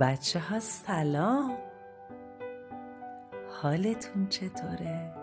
بچه ها سلام حالتون چطوره؟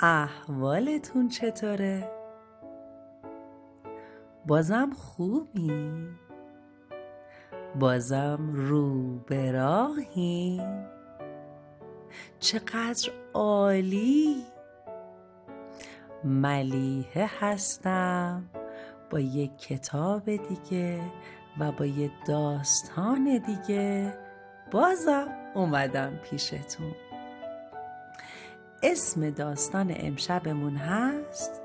احوالتون چطوره؟ بازم خوبی؟ بازم رو به راهی؟ چقدر عالی ملیحه هستم با یک کتاب دیگه و با یه داستان دیگه بازم اومدم پیشتون. اسم داستان امشبمون هست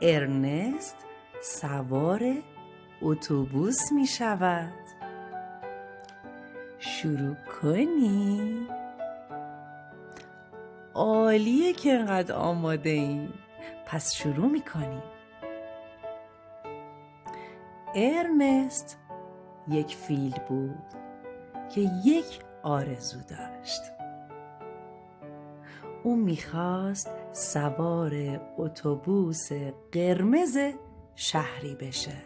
ارنست سوار اتوبوس می شود شروع کنی. عالیه که انقدر آماده این پس شروع می کنیم ارنست یک فیل بود که یک آرزو داشت. او می‌خواست سوار اتوبوس قرمز شهری بشه.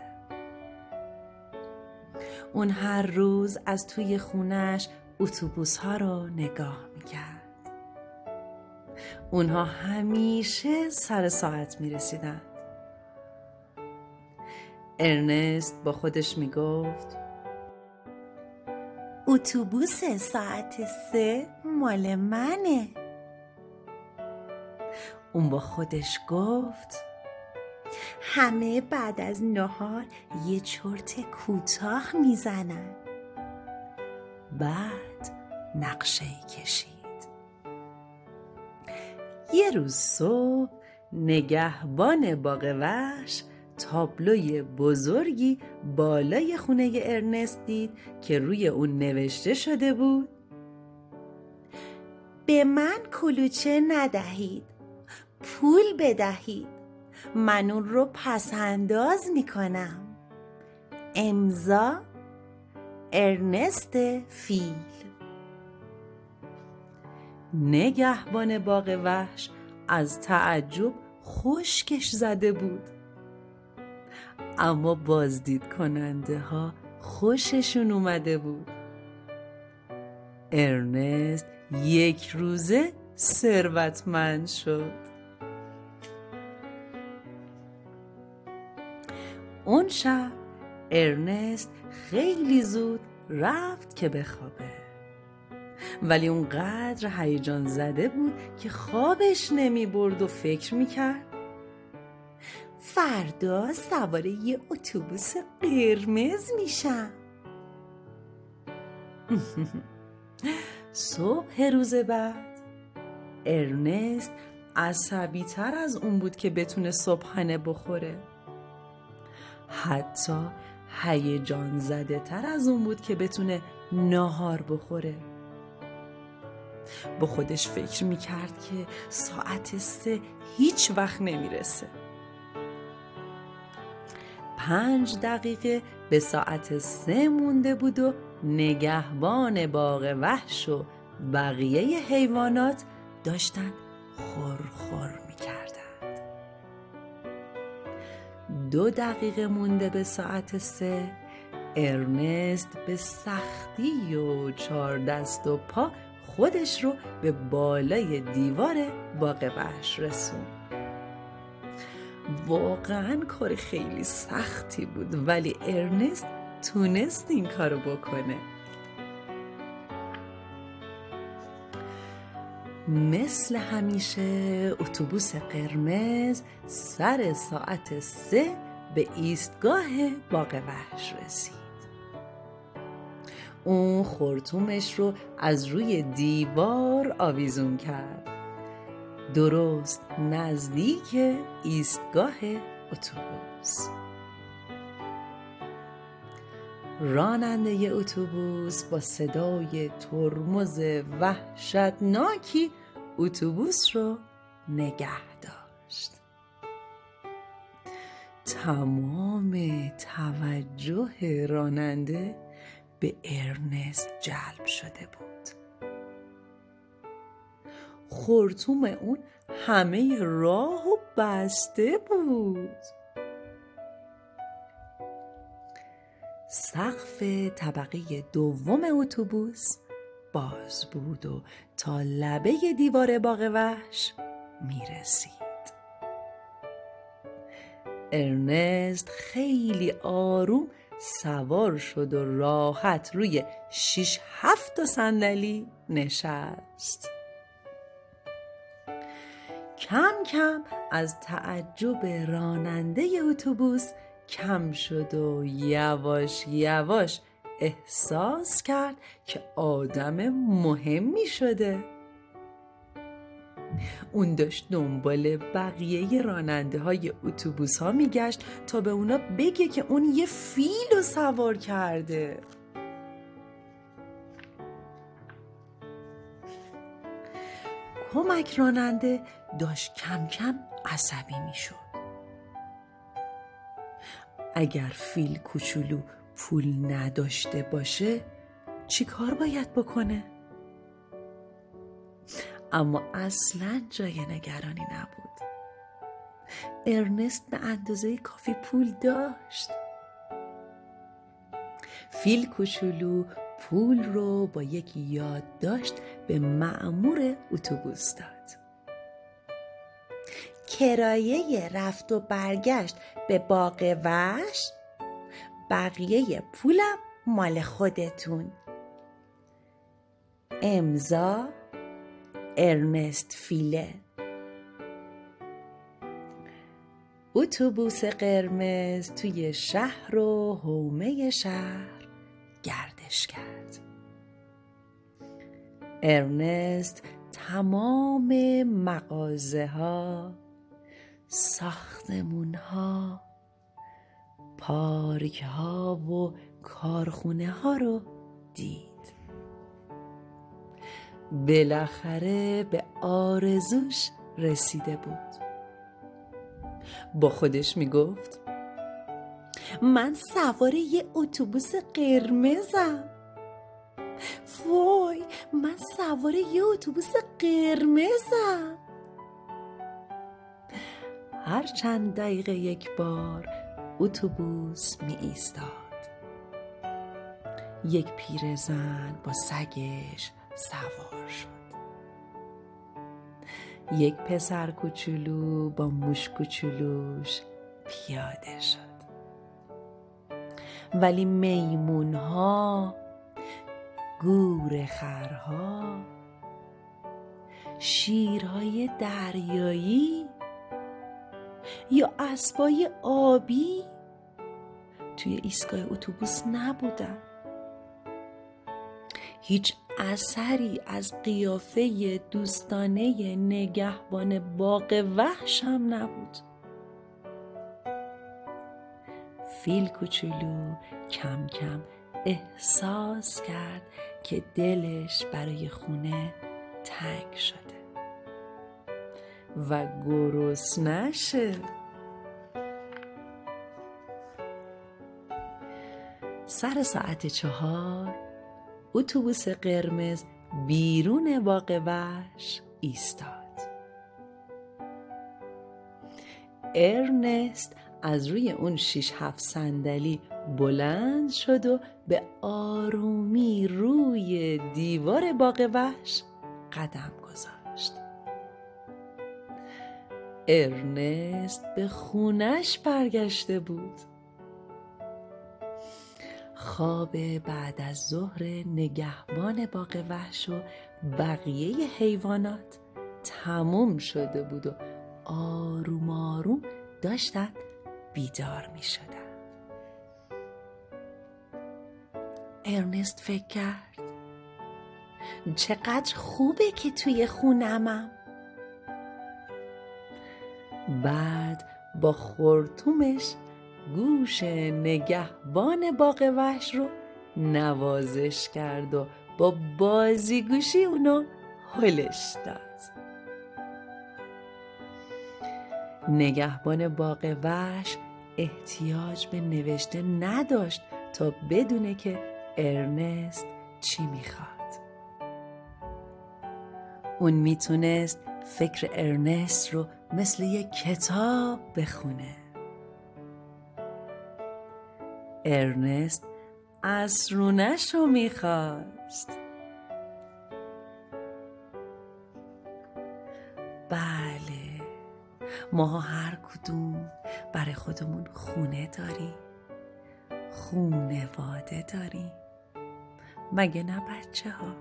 اون هر روز از توی خونش اتوبوس ها رو نگاه می‌کرد. اونها همیشه سر ساعت می‌رسیدن. ارنست با خودش می‌گفت اتوبوس ساعت سه مال منه. اون با خودش گفت همه بعد از نهار یه چرت کوتاه می‌زنن. بعد نقشه کشید. یه روز صبح نگهبان باغ وحش تابلوی بزرگی بالای خونه ارنست دید که روی اون نوشته شده بود. به من کلوچه ندهید. پول بدهید. من اون رو پسنداز می‌کنم. امضا ارنست فیل. نگهبان باغ وحش از تعجب خشکش زده بود. اما بازدید کننده ها خوششون اومده بود. ارنست یک روزه ثروتمند شد. اون شب ارنست خیلی زود رفت که بخوابه. ولی اونقدر هیجان زده بود که خوابش نمی برد و فکر می‌کرد فردا سوار یه اتوبوس قرمز میشم. صبح روز بعد. ارنست عصبی تر از اون بود که بتونه صبحانه بخوره. حتی هیجان زده تر از اون بود که بتونه ناهار بخوره. با خودش فکر می‌کرد که ساعت سه هیچ وقت نمی‌رسه. پنج دقیقه به ساعت سه مونده بود و نگهبان باغ وحش و بقیه حیوانات داشتن خورخور می‌کردند. دو دقیقه مونده به ساعت سه ارنست به سختی و چهار دست و پا خودش رو به بالای دیوار باغ وحش رسوند. واقعا کار خیلی سختی بود ولی ارنست تونست این کارو بکنه. مثل همیشه اتوبوس قرمز سر ساعت سه به ایستگاه باغ وحش رسید. اون خورتومش رو از روی دیوار آویزون کرد. درست نزدیک ایستگاه اتوبوس. راننده اتوبوس با صدای ترمز وحشتناکی اتوبوس رو نگه داشت. تمام توجه راننده به ارنست جلب شده بود. خورتوم اون همه راه و بسته بود. سقف طبقه دوم اتوبوس باز بود و تا لبه دیوار باغ وحش می‌رسید. ارنست خیلی آروم سوار شد و راحت روی شیش هفت صندلی نشست. کم کم از تعجب راننده اتوبوس کم شد و یواش یواش احساس کرد که آدم مهمی شده. اون داشت دنبال بقیه راننده های اتوبوس ها میگشت تا به اونا بگه که اون یه فیل رو سوار کرده. کمک راننده داشت کم کم عصبی می‌شد. اگر فیل کوچولو پول نداشته باشه چی کار باید بکنه؟ اما اصلا جای نگرانی نبود. ارنست به اندازه کافی پول داشت. فیل کوچولو پول رو با یک یادداشت به معمور اتوبوس داد. کرایه رفت و برگشت به باغ وش بقیه پولم مال خودتون. امضا ارنست فیله. اتوبوس قرمز توی شهر و حومه شهر. گردش کرد. ارنست تمام مغازه ها ساختمون ها پارک ها و کارخونه ها رو دید. بالاخره به آرزوش رسیده بود. با خودش می‌گفت من سوار یه اتوبوس قرمزم. وای من سوار یه اتوبوس قرمزم. هر چند دقیقه یک بار اتوبوس می ایستاد. یک پیرزن با سگش سوار شد. یک پسر کوچولو با موش کوچولوش پیاده شد. ولی میمون ها گور خرها شیرهای دریایی یا اسبای آبی توی ایستگاه اتوبوس نبودن. هیچ اثری از قیافه دوستانه نگهبان باغ وحش هم نبود. فیل کوچولو کم کم احساس کرد که دلش برای خونه تنگ شده. و نشه. سر ساعت چهار اتوبوس قرمز بیرون باغ وحش ایستاد. ارنست از روی اون شیش هفت صندلی بلند شد و به آرومی روی دیوار باغ وحش قدم گذاشت. ارنست به خونش برگشته بود. خواب بعد از ظهر نگهبان باغ وحش و بقیه حیوانات تموم شده بود و آروم آروم داشتن بیدار می شدن. ارنست فکر کرد چقدر خوبه که توی خونمم بعد با خورتومش گوش نگهبان باغ وحش رو نوازش کرد و با بازیگوشی اونو هلش داد نگهبان باغ وحش احتیاج به نوشته نداشت تا بدونه که ارنست چی می‌خواد. اون می‌تونست فکر ارنست رو مثل یک کتاب بخونه. ارنست اسرونش رو می‌خواست. ما هر کدوم برای خودمون خونه داریم. خونواده داریم. مگه نه بچه ها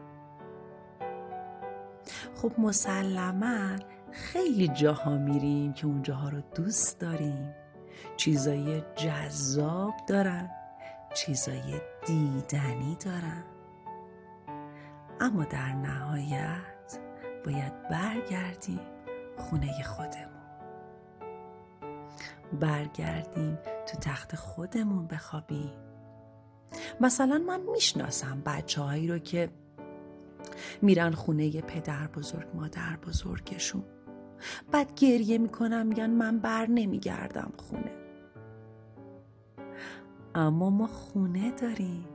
خب مسلما خیلی جاها میریم که اونجاها رو دوست داریم. چیزای جذاب دارن چیزای دیدنی دارن. اما در نهایت باید برگردیم خونه خودمون. برگردیم تو تخت خودمون بخوابیم. مثلا من می‌شناسم بچه هایی رو که میرن خونه پدر بزرگ مادر بزرگشون. بعد گریه می‌کنم میگن من بر نمیگردم خونه. اما ما خونه داریم.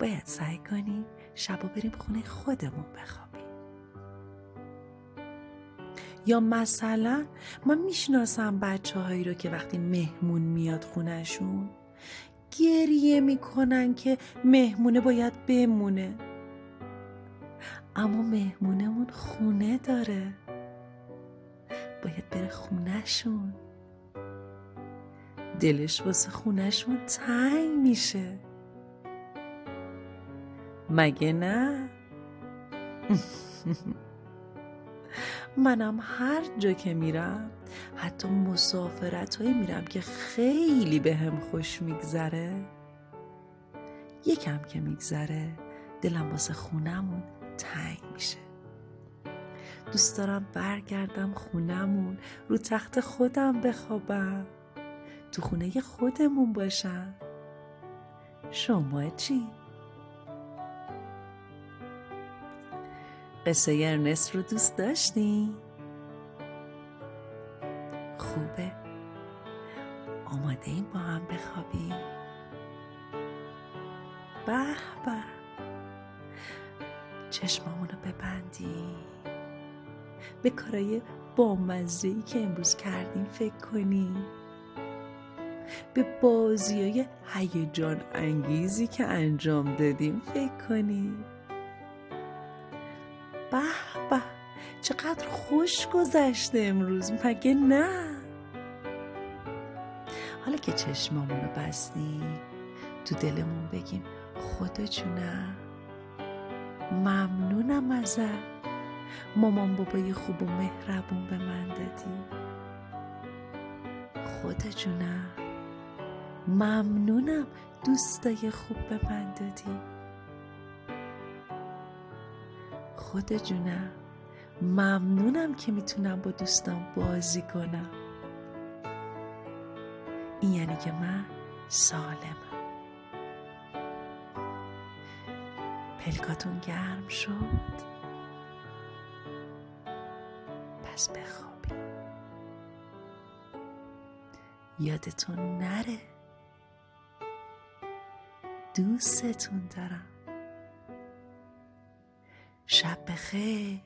باید سعی کنیم شبا بریم خونه خودمون بخوابیم. یا مثلا من می‌شناسم بچه هایی رو که وقتی مهمون میاد خونهشون گریه می‌کنن که مهمونه باید بمونه. اما مهمونمون خونه داره. باید بره خونهشون. دلش واسه خونهشون تنگ میشه. مگه نه؟ منم هر جا که میرم حتی مسافرت هایی میرم که خیلی به هم خوش میگذره. یکم که میگذره دلم واسه خونمون تنگ میشه. دوست دارم برگردم خونمون رو تخت خودم بخوابم. تو خونه خودمون باشم. شما چی؟ قصه ارنست رو دوست داشتی؟ خوبه. آماده این با هم بخوابیم. به به. چشمامونو ببندیم به کارای بامزهی که امروز کردیم فکر کنیم به بازی های هیجان انگیزی که انجام دادیم فکر کنیم به به. چقدر خوش گذشته امروز. مگه نه؟ حالا که چشمامونو بستیم تو دلمون بگیم خدا جونم ممنونم ازت. مامان بابای خوب و مهربون به من دادی. خدا جونم ممنونم دوستای خوب به من دادی. خدا جونم. ممنونم که می‌تونم با دوستان بازی کنم. این یعنی که من سالمم. پلکاتون گرم شد. پس بخوابی یادتون نره. دوستتون دارم. شب بخیر.